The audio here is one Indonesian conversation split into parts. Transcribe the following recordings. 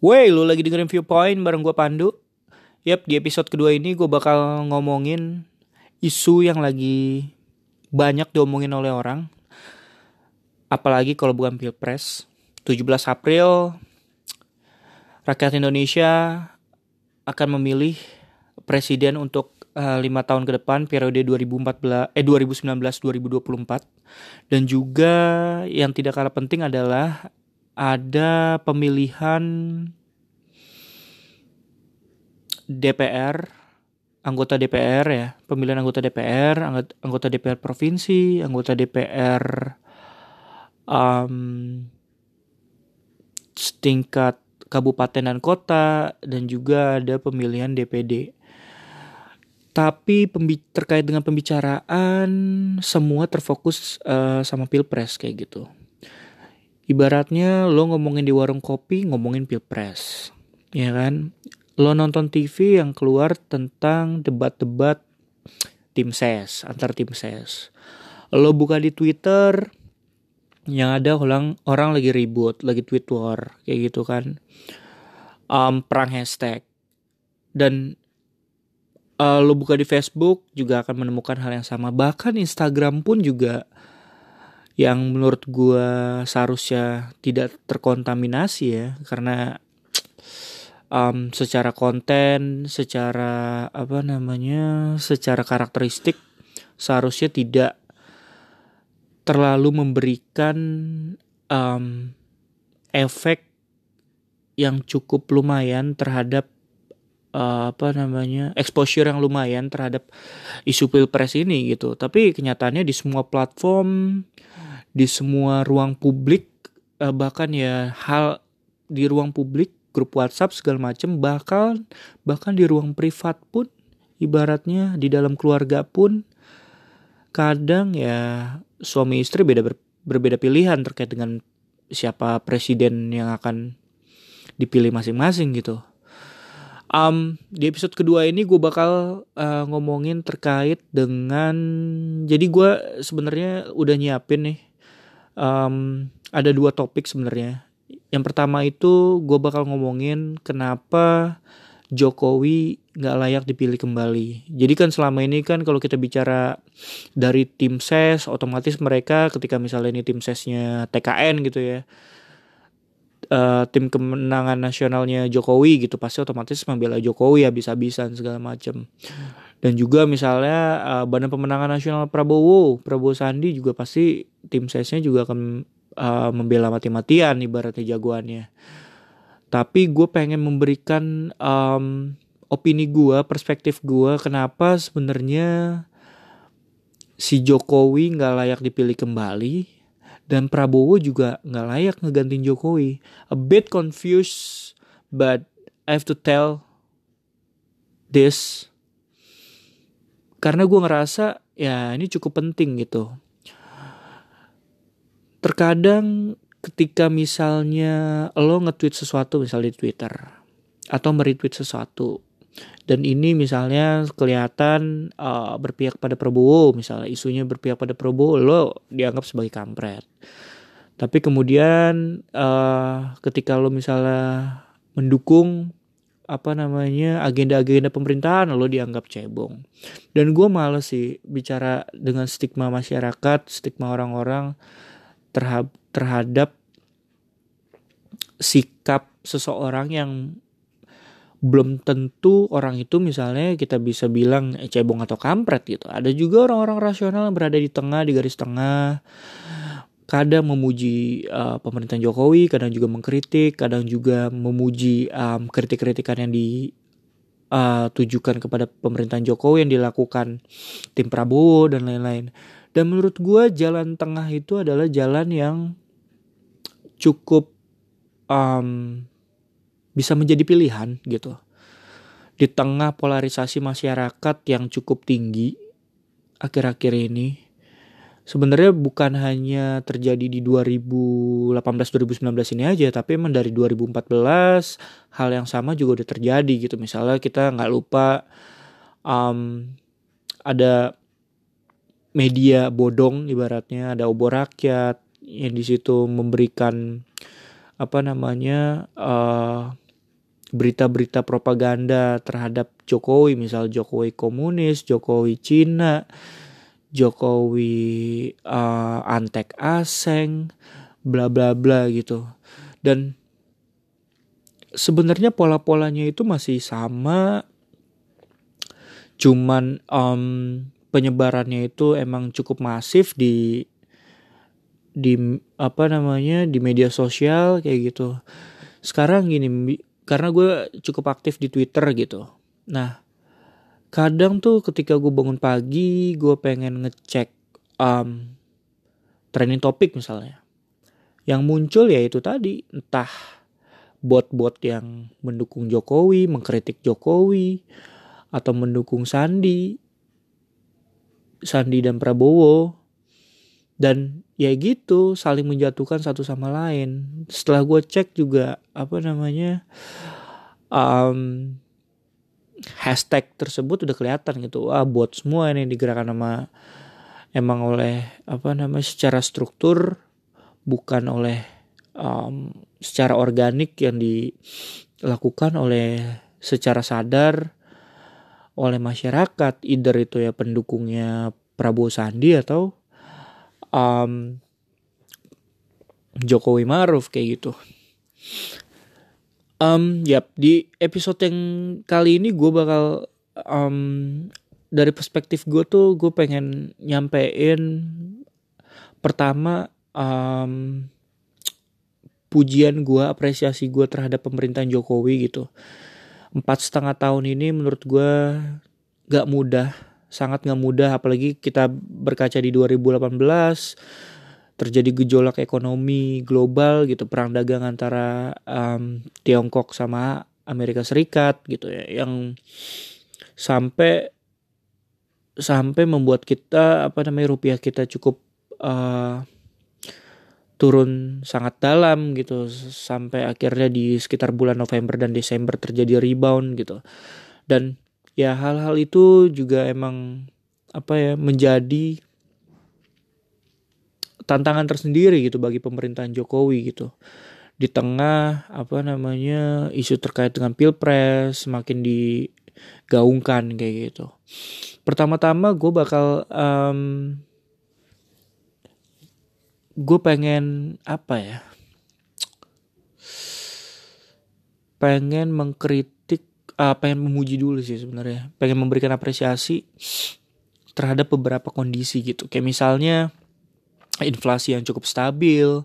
Wey, lu lagi dengerin Viewpoint bareng gue Pandu. Yap, di episode kedua ini gue bakal ngomongin isu yang lagi banyak diomongin oleh orang. Apalagi kalau bukan Pilpres. 17 April, rakyat Indonesia akan memilih presiden untuk uh, lima tahun ke depan periode 2014 eh 2019 2024 dan juga yang tidak kalah penting adalah ada pemilihan DPR, anggota DPR ya, pemilihan anggota DPR, anggota DPR provinsi, anggota DPR um, setingkat kabupaten dan kota, dan juga ada pemilihan DPD. Tapi terkait dengan pembicaraan, semua terfokus uh, sama pilpres kayak gitu. Ibaratnya lo ngomongin di warung kopi, ngomongin pilpres. Ya kan? Lo nonton TV yang keluar tentang debat-debat tim ses, antar tim ses. Lo buka di Twitter, yang ada orang orang lagi ribut, lagi tweet war, kayak gitu kan. Um, perang hashtag. Dan uh, lo buka di Facebook juga akan menemukan hal yang sama. Bahkan Instagram pun juga yang menurut gue seharusnya tidak terkontaminasi ya karena um, secara konten, secara apa namanya, secara karakteristik seharusnya tidak terlalu memberikan um, efek yang cukup lumayan terhadap uh, apa namanya exposure yang lumayan terhadap isu pilpres ini gitu. Tapi kenyataannya di semua platform di semua ruang publik uh, bahkan ya hal di ruang publik grup WhatsApp segala macam bahkan bahkan di ruang privat pun ibaratnya di dalam keluarga pun kadang ya suami istri beda ber, berbeda pilihan terkait dengan siapa presiden yang akan dipilih masing-masing gitu. Um, di episode kedua ini gue bakal uh, ngomongin terkait dengan jadi gue sebenarnya udah nyiapin nih um, ada dua topik sebenarnya. Yang pertama itu gue bakal ngomongin kenapa Jokowi nggak layak dipilih kembali. Jadi kan selama ini kan kalau kita bicara dari tim ses, otomatis mereka ketika misalnya ini tim sesnya TKN gitu ya, uh, tim kemenangan nasionalnya Jokowi gitu pasti otomatis membela Jokowi habis-habisan segala macam dan juga misalnya uh, badan pemenangan nasional Prabowo Prabowo Sandi juga pasti tim sesnya juga akan uh, membela mati-matian ibaratnya jagoannya. Tapi gue pengen memberikan um, opini gue perspektif gue kenapa sebenarnya si Jokowi nggak layak dipilih kembali dan Prabowo juga nggak layak ngegantiin Jokowi. A bit confused but I have to tell this. Karena gue ngerasa ya ini cukup penting gitu. Terkadang ketika misalnya lo nge-tweet sesuatu misalnya di Twitter atau meretweet sesuatu dan ini misalnya kelihatan uh, berpihak pada Prabowo. Misalnya isunya berpihak pada Prabowo lo dianggap sebagai kampret. Tapi kemudian uh, ketika lo misalnya mendukung apa namanya agenda-agenda pemerintahan lo dianggap cebong. Dan gue males sih bicara dengan stigma masyarakat stigma orang-orang terhadap terhadap sikap seseorang yang belum tentu orang itu misalnya kita bisa bilang eh, cebong atau kampret gitu ada juga orang-orang rasional yang berada di tengah di garis tengah kadang memuji uh, pemerintahan Jokowi, kadang juga mengkritik, kadang juga memuji um, kritik-kritikan yang ditujukan kepada pemerintahan Jokowi yang dilakukan tim Prabowo dan lain-lain. Dan menurut gue jalan tengah itu adalah jalan yang cukup um, bisa menjadi pilihan gitu. Di tengah polarisasi masyarakat yang cukup tinggi akhir-akhir ini, sebenarnya bukan hanya terjadi di 2018-2019 ini aja, tapi emang dari 2014 hal yang sama juga udah terjadi gitu. Misalnya kita nggak lupa um, ada media bodong ibaratnya, ada obor rakyat yang di situ memberikan apa namanya uh, berita-berita propaganda terhadap Jokowi. Misal Jokowi komunis Jokowi Cina Jokowi uh, antek aseng bla bla bla gitu. Dan sebenarnya pola-polanya itu masih sama. Cuman um, penyebarannya itu emang cukup masif di di apa namanya di media sosial kayak gitu. Sekarang gini karena gue cukup aktif di Twitter gitu. Nah kadang tuh ketika gue bangun pagi gue pengen ngecek um, trending topik misalnya. Yang muncul ya itu tadi entah bot-bot yang mendukung Jokowi mengkritik Jokowi atau mendukung Sandi Sandi dan Prabowo dan ya gitu saling menjatuhkan satu sama lain. Setelah gue cek juga apa namanya um, hashtag tersebut udah kelihatan gitu. Wah buat semua ini digerakkan sama emang oleh apa namanya secara struktur bukan oleh um, secara organik yang dilakukan oleh secara sadar oleh masyarakat. Either itu ya pendukungnya Prabowo Sandi atau um, Jokowi Maruf kayak gitu. Um, yap di episode yang kali ini gue bakal um, dari perspektif gue tuh gue pengen nyampein pertama um, pujian gue apresiasi gue terhadap pemerintahan Jokowi gitu empat setengah tahun ini menurut gue gak mudah sangat gak mudah apalagi kita berkaca di 2018 terjadi gejolak ekonomi global gitu perang dagang antara um, Tiongkok sama Amerika Serikat gitu ya yang sampai sampai membuat kita apa namanya rupiah kita cukup uh, turun sangat dalam gitu sampai akhirnya di sekitar bulan November dan Desember terjadi rebound gitu. Dan ya hal-hal itu juga emang apa ya menjadi tantangan tersendiri gitu bagi pemerintahan Jokowi gitu. Di tengah apa namanya isu terkait dengan pilpres semakin digaungkan kayak gitu. Pertama-tama gue bakal um, gue pengen apa ya pengen mengkritik uh, pengen memuji dulu sih sebenarnya pengen memberikan apresiasi terhadap beberapa kondisi gitu kayak misalnya inflasi yang cukup stabil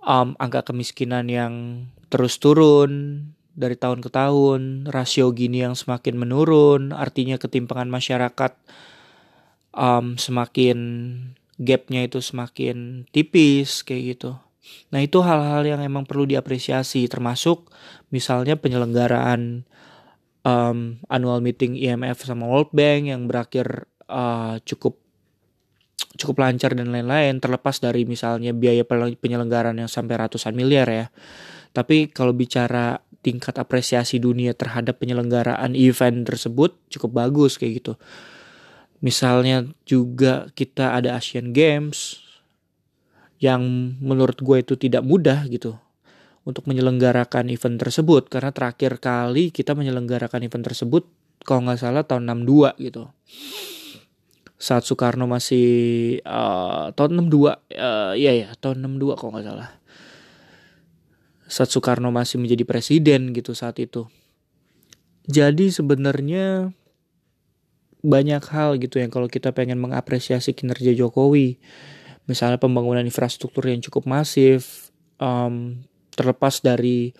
um, angka kemiskinan yang terus turun dari tahun ke tahun rasio gini yang semakin menurun artinya ketimpangan masyarakat um, semakin gapnya itu semakin tipis kayak gitu. Nah itu hal-hal yang emang perlu diapresiasi termasuk misalnya penyelenggaraan um, annual meeting IMF sama World Bank yang berakhir uh, cukup cukup lancar dan lain-lain terlepas dari misalnya biaya penyelenggaraan yang sampai ratusan miliar ya. Tapi kalau bicara tingkat apresiasi dunia terhadap penyelenggaraan event tersebut cukup bagus kayak gitu. Misalnya juga kita ada Asian Games yang menurut gue itu tidak mudah gitu untuk menyelenggarakan event tersebut. Karena terakhir kali kita menyelenggarakan event tersebut kalau nggak salah tahun 62 gitu. Saat Soekarno masih uh, tahun 62 uh, iya ya tahun 62 kalau nggak salah. Saat Soekarno masih menjadi presiden gitu saat itu. Jadi sebenarnya banyak hal gitu yang kalau kita pengen mengapresiasi kinerja Jokowi misalnya pembangunan infrastruktur yang cukup masif um, terlepas dari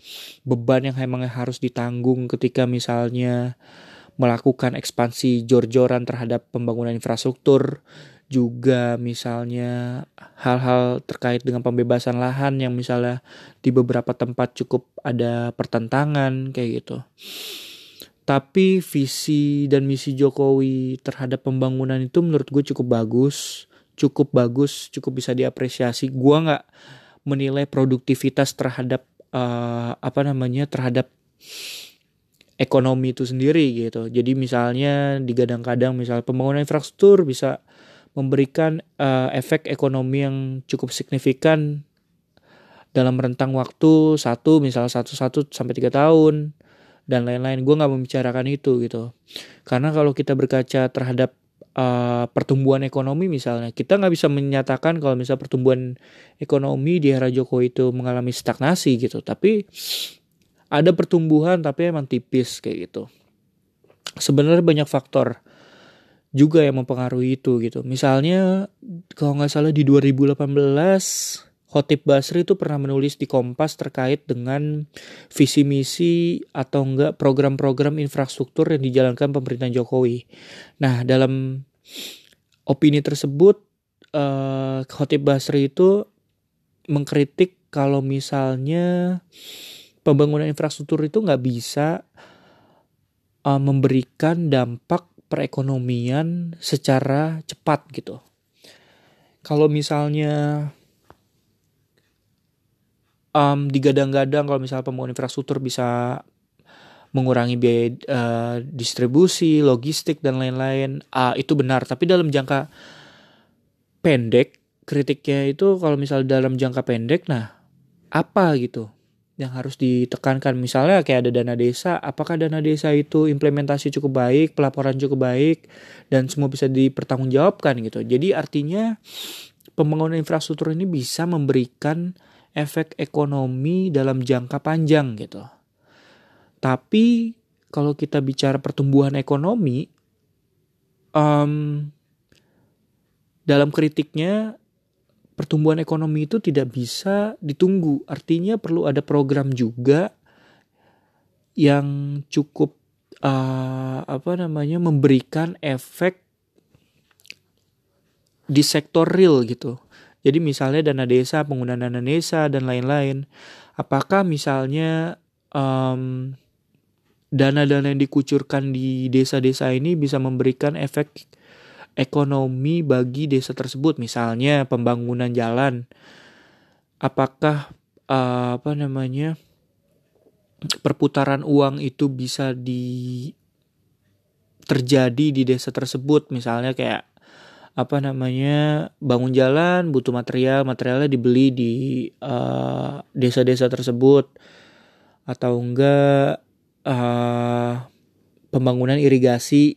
beban yang emang harus ditanggung ketika misalnya melakukan ekspansi jor-joran terhadap pembangunan infrastruktur juga misalnya hal-hal terkait dengan pembebasan lahan yang misalnya di beberapa tempat cukup ada pertentangan kayak gitu. Tapi visi dan misi Jokowi terhadap pembangunan itu menurut gue cukup bagus, cukup bagus, cukup bisa diapresiasi. Gue nggak menilai produktivitas terhadap uh, apa namanya terhadap ekonomi itu sendiri gitu. Jadi misalnya digadang-gadang misal pembangunan infrastruktur bisa memberikan uh, efek ekonomi yang cukup signifikan dalam rentang waktu satu misal satu satu sampai tiga tahun dan lain-lain gue nggak membicarakan itu gitu karena kalau kita berkaca terhadap uh, pertumbuhan ekonomi misalnya. Kita nggak bisa menyatakan kalau misal pertumbuhan ekonomi di era Jokowi itu mengalami stagnasi gitu. Tapi ada pertumbuhan tapi emang tipis kayak gitu. Sebenarnya banyak faktor juga yang mempengaruhi itu gitu. Misalnya kalau nggak salah di 2018 Khotib Basri itu pernah menulis di Kompas terkait dengan visi misi atau enggak program-program infrastruktur yang dijalankan pemerintahan Jokowi. Nah, dalam opini tersebut uh, Khotib Basri itu mengkritik kalau misalnya pembangunan infrastruktur itu nggak bisa uh, memberikan dampak perekonomian secara cepat gitu. Kalau misalnya um, digadang-gadang kalau misalnya pembangunan infrastruktur bisa mengurangi biaya uh, distribusi, logistik dan lain-lain, uh, itu benar. Tapi dalam jangka pendek, kritiknya itu kalau misalnya dalam jangka pendek, nah apa gitu yang harus ditekankan? Misalnya kayak ada dana desa, apakah dana desa itu implementasi cukup baik, pelaporan cukup baik, dan semua bisa dipertanggungjawabkan gitu. Jadi artinya pembangunan infrastruktur ini bisa memberikan efek ekonomi dalam jangka panjang gitu. Tapi kalau kita bicara pertumbuhan ekonomi, um, dalam kritiknya pertumbuhan ekonomi itu tidak bisa ditunggu. Artinya perlu ada program juga yang cukup uh, apa namanya memberikan efek di sektor real gitu. Jadi misalnya dana desa, penggunaan dana desa dan lain-lain. Apakah misalnya um, dana-dana yang dikucurkan di desa-desa ini bisa memberikan efek ekonomi bagi desa tersebut, misalnya pembangunan jalan. Apakah uh, apa namanya perputaran uang itu bisa di terjadi di desa tersebut, misalnya kayak apa namanya bangun jalan butuh material materialnya dibeli di eh, desa-desa tersebut. Atau enggak uh, pembangunan irigasi.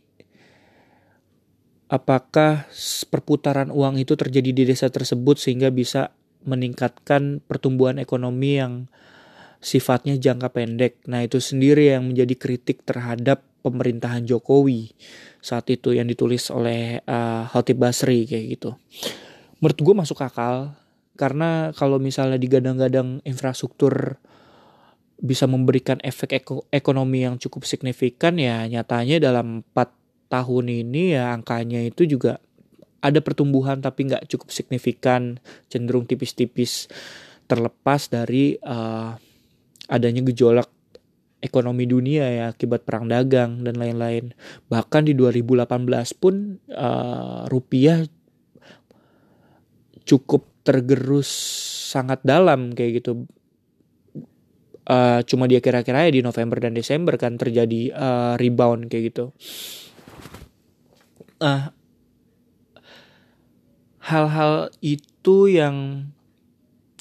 Apakah perputaran uang itu terjadi di desa tersebut sehingga bisa meningkatkan pertumbuhan ekonomi yang sifatnya jangka pendek. Nah, itu sendiri yang menjadi kritik terhadap pemerintahan Jokowi saat itu yang ditulis oleh uh, Khatib Basri kayak gitu. Menurut gue masuk akal karena kalau misalnya digadang-gadang infrastruktur bisa memberikan efek eko ekonomi yang cukup signifikan ya nyatanya dalam 4 tahun ini ya angkanya itu juga ada pertumbuhan tapi nggak cukup signifikan cenderung tipis-tipis terlepas dari uh, adanya gejolak ekonomi dunia ya akibat perang dagang dan lain-lain. Bahkan di 2018 pun uh, rupiah cukup tergerus sangat dalam kayak gitu. Uh, cuma dia kira-kira ya di November dan Desember kan terjadi uh, rebound kayak gitu. Uh, hal-hal itu yang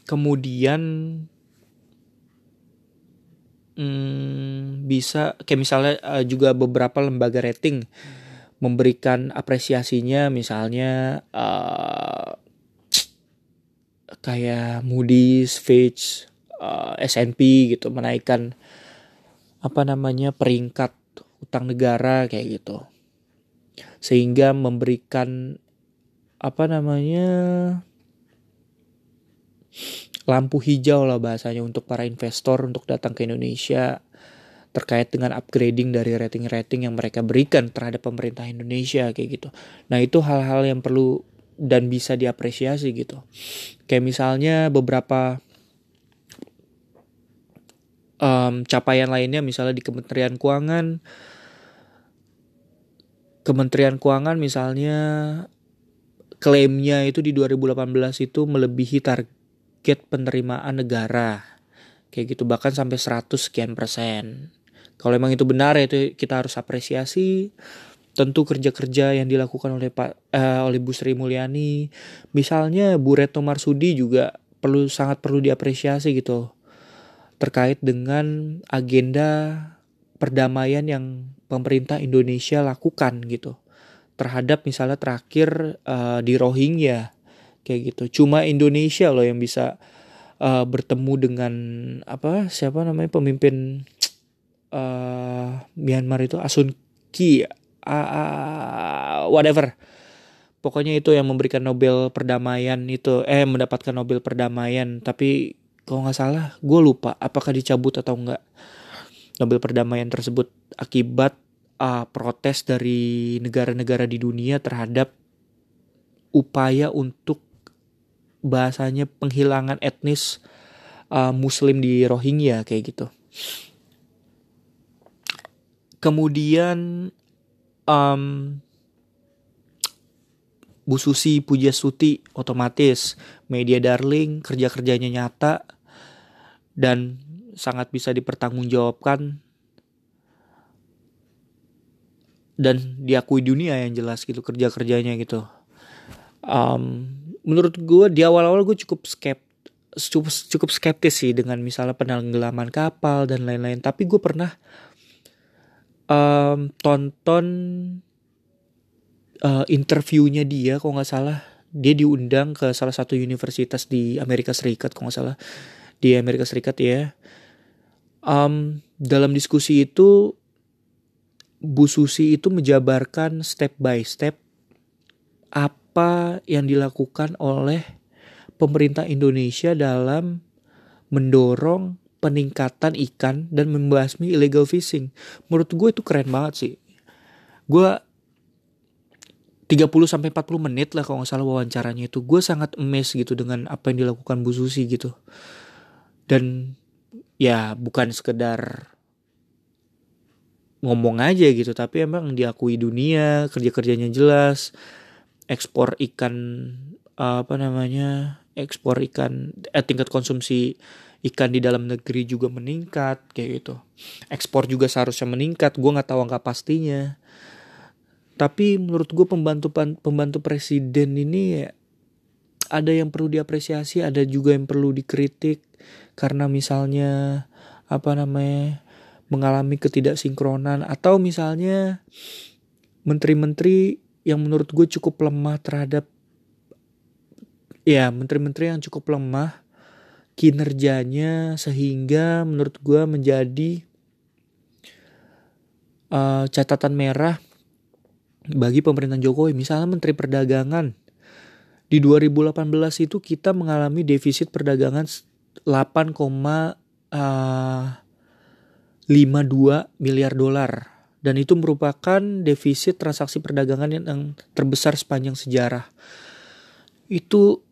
kemudian hmm, bisa. Kayak misalnya uh, juga beberapa lembaga rating memberikan apresiasinya misalnya uh, kayak Moody's, Fitch, uh, S&P gitu menaikkan apa namanya peringkat utang negara kayak gitu. Sehingga memberikan apa namanya lampu hijau lah bahasanya untuk para investor untuk datang ke Indonesia terkait dengan upgrading dari rating-rating yang mereka berikan terhadap pemerintah Indonesia kayak gitu. Nah itu hal-hal yang perlu dan bisa diapresiasi gitu. Kayak misalnya beberapa um, capaian lainnya misalnya di Kementerian Keuangan, Kementerian Keuangan misalnya klaimnya itu di 2018 itu melebihi target target penerimaan negara. Kayak gitu bahkan sampai 100 sekian persen. Kalau emang itu benar ya itu kita harus apresiasi. Tentu kerja-kerja yang dilakukan oleh Pak uh, oleh Bu Sri Mulyani. Misalnya Bu Retno Marsudi juga perlu sangat perlu diapresiasi gitu. Terkait dengan agenda perdamaian yang pemerintah Indonesia lakukan gitu. Terhadap misalnya terakhir uh, di Rohingya kayak gitu. Cuma Indonesia loh yang bisa uh, bertemu dengan apa siapa namanya pemimpin uh, Myanmar itu Asun Ki uh, whatever. Pokoknya itu yang memberikan Nobel perdamaian itu eh mendapatkan Nobel perdamaian tapi kalau nggak salah gue lupa apakah dicabut atau enggak Nobel perdamaian tersebut akibat uh, protes dari negara-negara di dunia terhadap upaya untuk bahasanya penghilangan etnis uh, Muslim di Rohingya kayak gitu. Kemudian um, Bu Susi Pujastuti otomatis media darling kerja kerjanya nyata dan sangat bisa dipertanggungjawabkan dan diakui dunia yang jelas gitu kerja kerjanya gitu um, menurut gue di awal awal gue cukup skept cukup, cukup skeptis sih dengan misalnya penenggelaman kapal dan lain-lain. Tapi gue pernah um, tonton uh, interviewnya dia kalau nggak salah. Dia diundang ke salah satu universitas di Amerika Serikat kalau nggak salah. Di Amerika Serikat ya. Um, dalam diskusi itu Bu Susi itu menjabarkan step by step apa yang dilakukan oleh pemerintah Indonesia dalam mendorong peningkatan ikan dan membasmi illegal fishing. Menurut gue itu keren banget sih. Gue 30 sampai 40 menit lah kalau nggak salah wawancaranya itu. Gue sangat emes gitu dengan apa yang dilakukan Bu Susi gitu. Dan ya bukan sekedar ngomong aja gitu tapi emang diakui dunia kerja kerjanya jelas ekspor ikan apa namanya ekspor ikan eh, tingkat konsumsi ikan di dalam negeri juga meningkat kayak gitu. Ekspor juga seharusnya meningkat gue nggak tahu angka pastinya. Tapi menurut gue pembantu pembantu presiden ini ya, ada yang perlu diapresiasi ada juga yang perlu dikritik. Karena misalnya apa namanya mengalami ketidaksinkronan atau misalnya menteri-menteri yang menurut gue cukup lemah terhadap ya menteri-menteri yang cukup lemah kinerjanya sehingga menurut gue menjadi uh, catatan merah bagi pemerintahan Jokowi. Misalnya menteri perdagangan di 2018 itu kita mengalami defisit perdagangan 8, uh, 52 miliar dolar dan itu merupakan defisit transaksi perdagangan yang terbesar sepanjang sejarah. Itu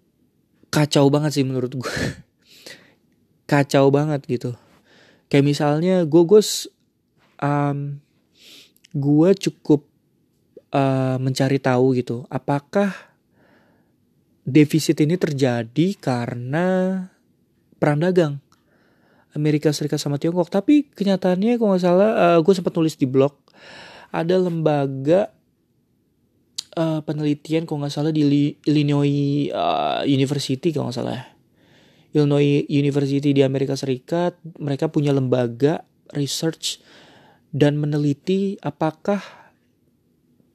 kacau banget sih menurut gue. kacau banget gitu. Kayak misalnya gue gus um, gue cukup uh, mencari tahu gitu, apakah defisit ini terjadi karena perang dagang Amerika Serikat sama Tiongkok tapi kenyataannya kalau nggak salah uh, eh, gue sempat nulis di blog ada lembaga uh, penelitian kalau nggak salah di Illinois uh, University kalau nggak salah ya. Illinois University di Amerika Serikat mereka punya lembaga research dan meneliti apakah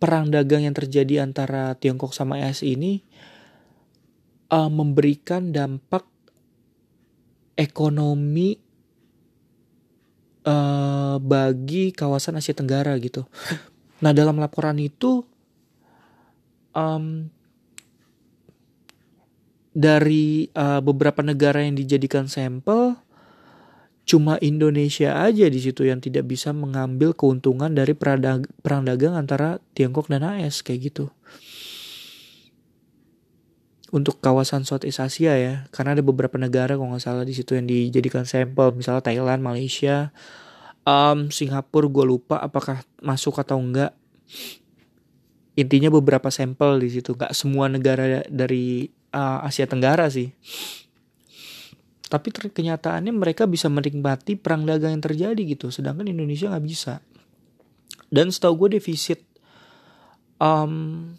perang dagang yang terjadi antara Tiongkok sama AS ini uh, memberikan dampak ekonomi uh, bagi kawasan Asia Tenggara gitu. Nah dalam laporan itu um, dari uh, beberapa negara yang dijadikan sampel cuma Indonesia aja di situ yang tidak bisa mengambil keuntungan dari perang dagang antara Tiongkok dan AS kayak gitu untuk kawasan Southeast Asia ya. Karena ada beberapa negara kalau nggak salah di situ yang dijadikan sampel. Misalnya Thailand Malaysia um, Singapura gue lupa apakah masuk atau enggak intinya beberapa sampel di situ. Nggak semua negara dari uh, Asia Tenggara sih. Tapi kenyataannya mereka bisa menikmati perang dagang yang terjadi gitu. Sedangkan Indonesia nggak bisa. Dan setahu gue defisit um,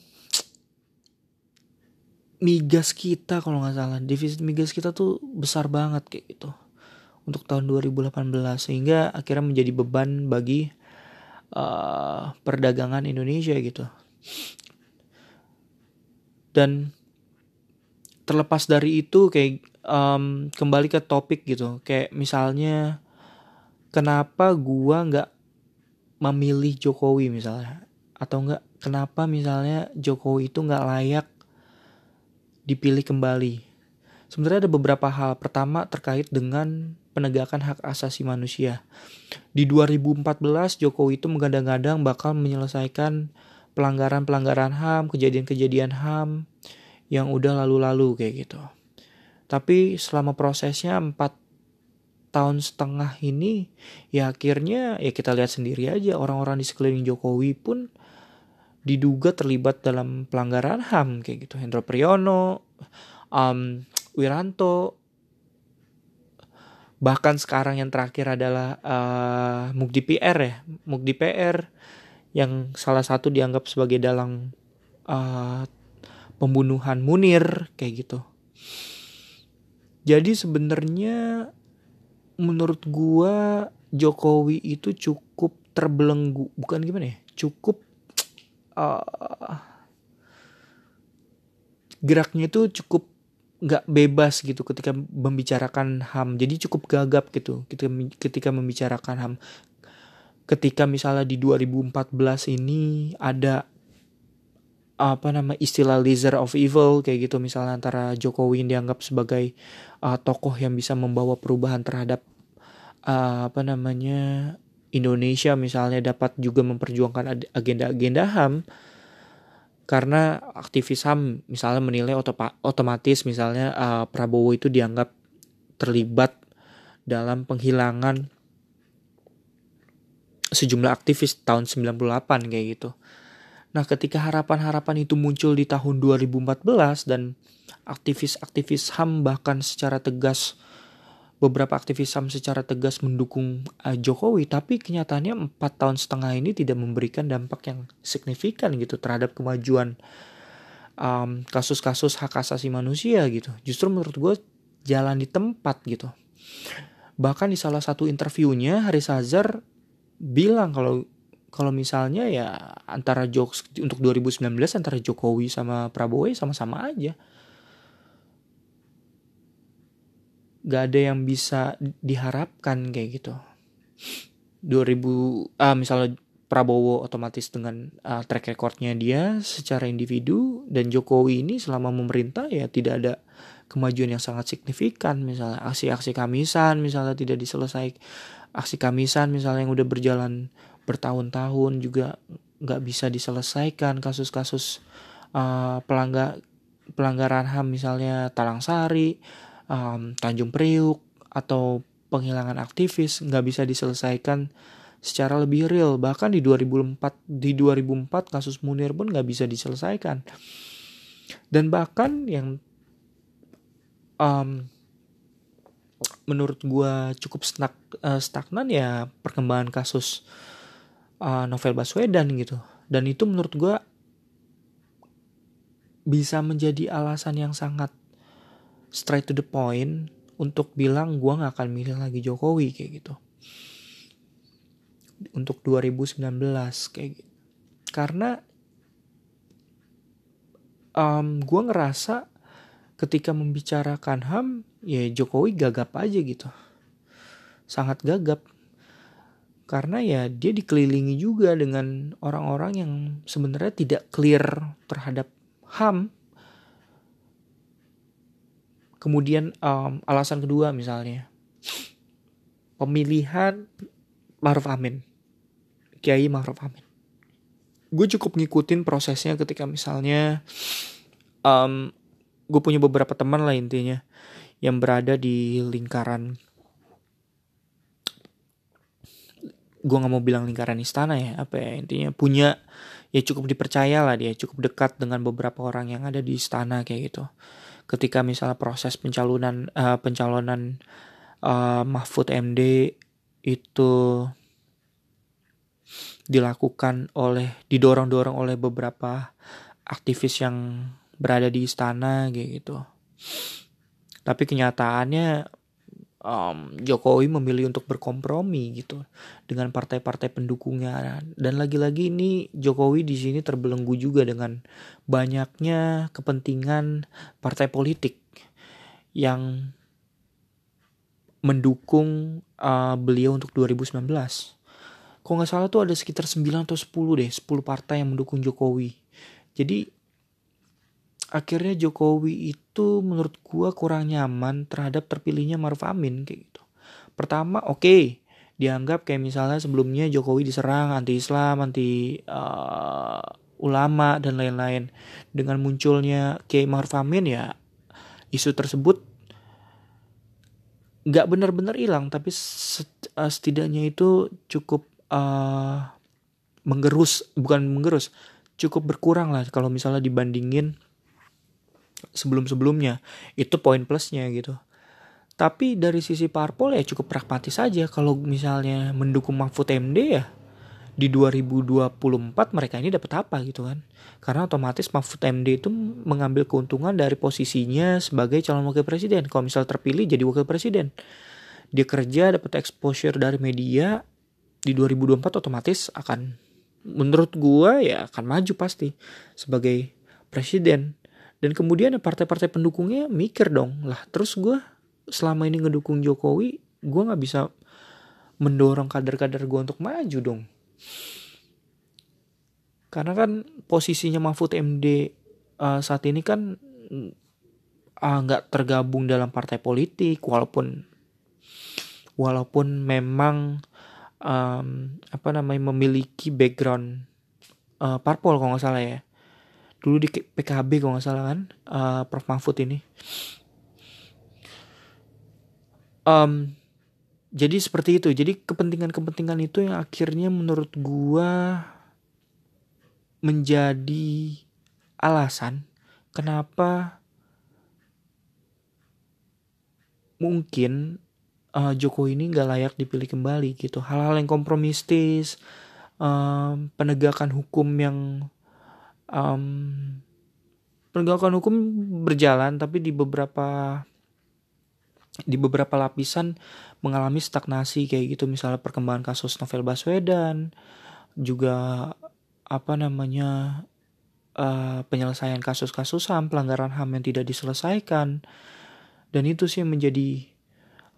migas kita kalau nggak salah. Defisit migas kita tuh besar banget kayak gitu. Untuk tahun 2018 sehingga akhirnya menjadi beban bagi uh, perdagangan Indonesia gitu. Dan terlepas dari itu kayak um, kembali ke topik gitu. Kayak misalnya kenapa gua nggak memilih Jokowi misalnya? Atau enggak kenapa misalnya Jokowi itu nggak layak dipilih kembali. Sebenarnya ada beberapa hal. Pertama terkait dengan penegakan hak asasi manusia. Di 2014 Jokowi itu menggadang-gadang bakal menyelesaikan pelanggaran-pelanggaran HAM, kejadian-kejadian HAM yang udah lalu-lalu kayak gitu. Tapi selama prosesnya 4 tahun setengah ini ya akhirnya ya kita lihat sendiri aja orang-orang di sekeliling Jokowi pun diduga terlibat dalam pelanggaran HAM kayak gitu Hendro Priyono, um, Wiranto, bahkan sekarang yang terakhir adalah uh, Mugdi PR ya, Mugdi PR yang salah satu dianggap sebagai dalang uh, pembunuhan Munir kayak gitu. Jadi sebenarnya menurut gua Jokowi itu cukup terbelenggu, bukan gimana ya? Cukup uh, geraknya itu cukup nggak bebas gitu ketika membicarakan ham jadi cukup gagap gitu ketika ketika membicarakan ham ketika misalnya di 2014 ini ada apa nama istilah laser of evil kayak gitu. Misalnya antara Jokowi yang dianggap sebagai uh, tokoh yang bisa membawa perubahan terhadap uh, apa namanya Indonesia misalnya dapat juga memperjuangkan agenda-agenda HAM karena aktivis HAM misalnya menilai otomatis misalnya uh, Prabowo itu dianggap terlibat dalam penghilangan sejumlah aktivis tahun 98 kayak gitu. Nah, ketika harapan-harapan itu muncul di tahun 2014 dan aktivis-aktivis HAM bahkan secara tegas beberapa aktivis HAM secara tegas mendukung uh, Jokowi, tapi kenyataannya empat tahun setengah ini tidak memberikan dampak yang signifikan gitu terhadap kemajuan kasus-kasus um, hak asasi manusia gitu. Justru menurut gue jalan di tempat gitu. Bahkan di salah satu interviewnya Haris Azhar bilang kalau kalau misalnya ya antara jokes untuk 2019 antara Jokowi sama Prabowo ya sama-sama aja gak ada yang bisa diharapkan kayak gitu. 2000 ah misalnya Prabowo otomatis dengan uh, track recordnya dia secara individu dan Jokowi ini selama memerintah ya tidak ada kemajuan yang sangat signifikan. Misalnya aksi-aksi kamisan misalnya tidak diselesaikan aksi kamisan misalnya yang udah berjalan bertahun-tahun juga nggak bisa diselesaikan. Kasus-kasus uh, pelanggar pelanggaran ham misalnya Talang Sari um, Tanjung Priuk atau penghilangan aktivis nggak bisa diselesaikan secara lebih real. Bahkan di 2004 di 2004 kasus Munir pun nggak bisa diselesaikan. Dan bahkan yang um, menurut gue cukup stag, uh, stagnan ya perkembangan kasus uh, novel Baswedan gitu. Dan itu menurut gue bisa menjadi alasan yang sangat straight to the point untuk bilang gue gak akan milih lagi Jokowi kayak gitu. Untuk 2019 kayak gitu. Karena um, gue ngerasa ketika membicarakan ham ya Jokowi gagap aja gitu. Sangat gagap. Karena ya dia dikelilingi juga dengan orang-orang yang sebenarnya tidak clear terhadap ham Kemudian um, alasan kedua misalnya. Pemilihan Maruf Amin, Kiai Maruf Amin. Gue cukup ngikutin prosesnya ketika misalnya um, gue punya beberapa teman lah intinya yang berada di lingkaran gue nggak mau bilang lingkaran istana ya apa ya intinya punya ya cukup dipercaya lah dia cukup dekat dengan beberapa orang yang ada di istana kayak gitu ketika misalnya proses pencalonan uh, pencalonan uh, Mahfud MD itu dilakukan oleh didorong-dorong oleh beberapa aktivis yang berada di istana gitu. Tapi kenyataannya um, Jokowi memilih untuk berkompromi gitu dengan partai-partai pendukungnya dan lagi-lagi ini Jokowi di sini terbelenggu juga dengan banyaknya kepentingan partai politik yang mendukung uh, beliau untuk 2019. Kalau nggak salah tuh ada sekitar 9 atau 10 deh, 10 partai yang mendukung Jokowi. Jadi akhirnya Jokowi itu menurut gua kurang nyaman terhadap terpilihnya Maruf Amin kayak gitu. Pertama oke okay, dianggap kayak misalnya sebelumnya Jokowi diserang anti Islam, anti uh, ulama dan lain-lain. Dengan munculnya Kiai Maruf Amin ya isu tersebut nggak benar-benar hilang tapi uh, setidaknya itu cukup uh, menggerus bukan menggerus cukup berkurang lah kalau misalnya dibandingin sebelum-sebelumnya. Itu poin plusnya gitu. Tapi dari sisi parpol ya cukup pragmatis saja kalau misalnya mendukung Mahfud MD ya di 2024 mereka ini dapat apa gitu kan? Karena otomatis Mahfud MD itu mengambil keuntungan dari posisinya sebagai calon wakil presiden. Kalau misal terpilih jadi wakil presiden. Dia kerja dapat exposure dari media di 2024 otomatis akan menurut gua ya akan maju pasti sebagai presiden dan kemudian partai-partai pendukungnya mikir dong lah terus gue selama ini ngedukung Jokowi gue nggak bisa mendorong kader-kader gue untuk maju dong. Karena kan posisinya Mahfud MD uh, saat ini kan uh, nggak tergabung dalam partai politik walaupun walaupun memang um, apa namanya memiliki background uh, parpol kalau nggak salah ya dulu di PKB kalau nggak salah kan uh, Prof. Mahfud ini. Um, jadi seperti itu. Jadi kepentingan-kepentingan itu yang akhirnya menurut gua menjadi alasan kenapa mungkin uh, Jokowi ini nggak layak dipilih kembali gitu. Hal-hal yang kompromistis um, penegakan hukum yang um, penegakan hukum berjalan tapi di beberapa di beberapa lapisan mengalami stagnasi kayak gitu. Misalnya perkembangan kasus Novel Baswedan juga apa namanya uh, penyelesaian kasus-kasus HAM pelanggaran HAM yang tidak diselesaikan. Dan itu sih menjadi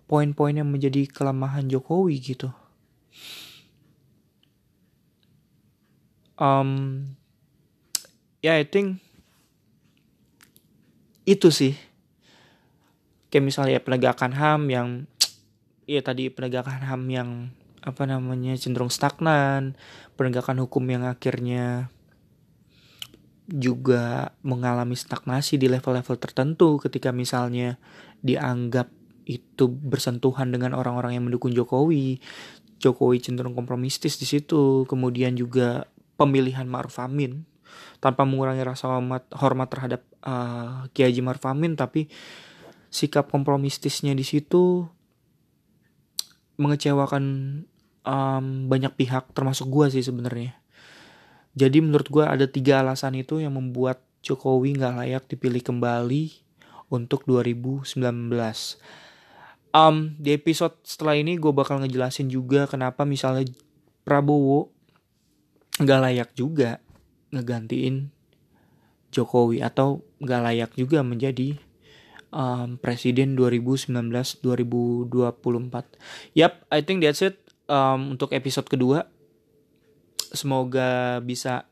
poin-poin yang menjadi kelemahan Jokowi gitu. Um, ya I think itu sih. Kayak misalnya penegakan HAM yang ya tadi penegakan HAM yang apa namanya cenderung stagnan penegakan hukum yang akhirnya juga mengalami stagnasi di level-level tertentu ketika misalnya dianggap itu bersentuhan dengan orang-orang yang mendukung Jokowi. Jokowi cenderung kompromistis di situ kemudian juga pemilihan Maruf Amin tanpa mengurangi rasa hormat hormat terhadap uh, Kiai Haji Maruf Amin tapi sikap kompromistisnya di situ mengecewakan um, banyak pihak termasuk gue sih sebenarnya. Jadi menurut gue ada tiga alasan itu yang membuat Jokowi nggak layak dipilih kembali untuk 2019 um, di episode setelah ini gue bakal ngejelasin juga kenapa misalnya Prabowo nggak layak juga ngegantiin Jokowi atau nggak layak juga menjadi um, presiden 2019-2024. Yap, I think that's it um, untuk episode kedua. Semoga bisa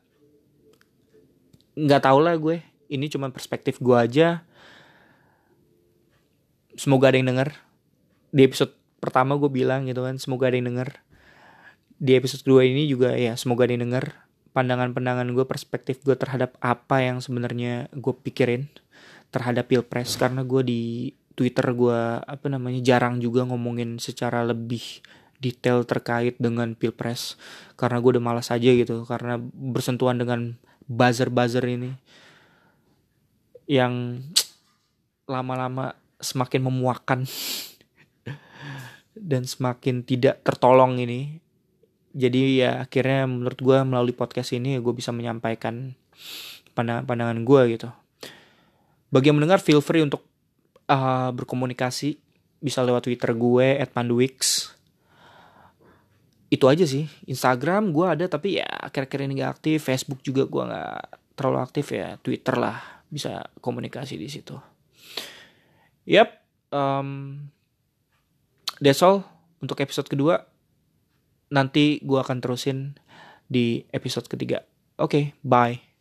nggak tau lah gue. Ini cuma perspektif gue aja. Semoga ada yang denger. Di episode pertama gue bilang gitu kan, semoga ada yang denger. Di episode kedua ini juga ya semoga ada yang denger pandangan-pandangan gue perspektif gue terhadap apa yang sebenarnya gue pikirin terhadap pilpres. Karena gue di Twitter gue apa namanya jarang juga ngomongin secara lebih detail terkait dengan pilpres. Karena gue udah malas aja gitu karena bersentuhan dengan buzzer-buzzer ini yang lama-lama semakin memuakan dan semakin tidak tertolong ini jadi ya akhirnya menurut gue melalui podcast ini gue bisa menyampaikan pandangan-pandangan gue gitu. Bagi yang mendengar feel free untuk uh, berkomunikasi. Bisa lewat Twitter gue @panduwix. Itu aja sih. Instagram gue ada tapi ya akhir-akhir ini gak aktif. Facebook juga gue nggak terlalu aktif ya. Twitter lah bisa komunikasi di situ. Yep um, that's all untuk episode kedua nanti gue akan terusin di episode ketiga. Oke okay, bye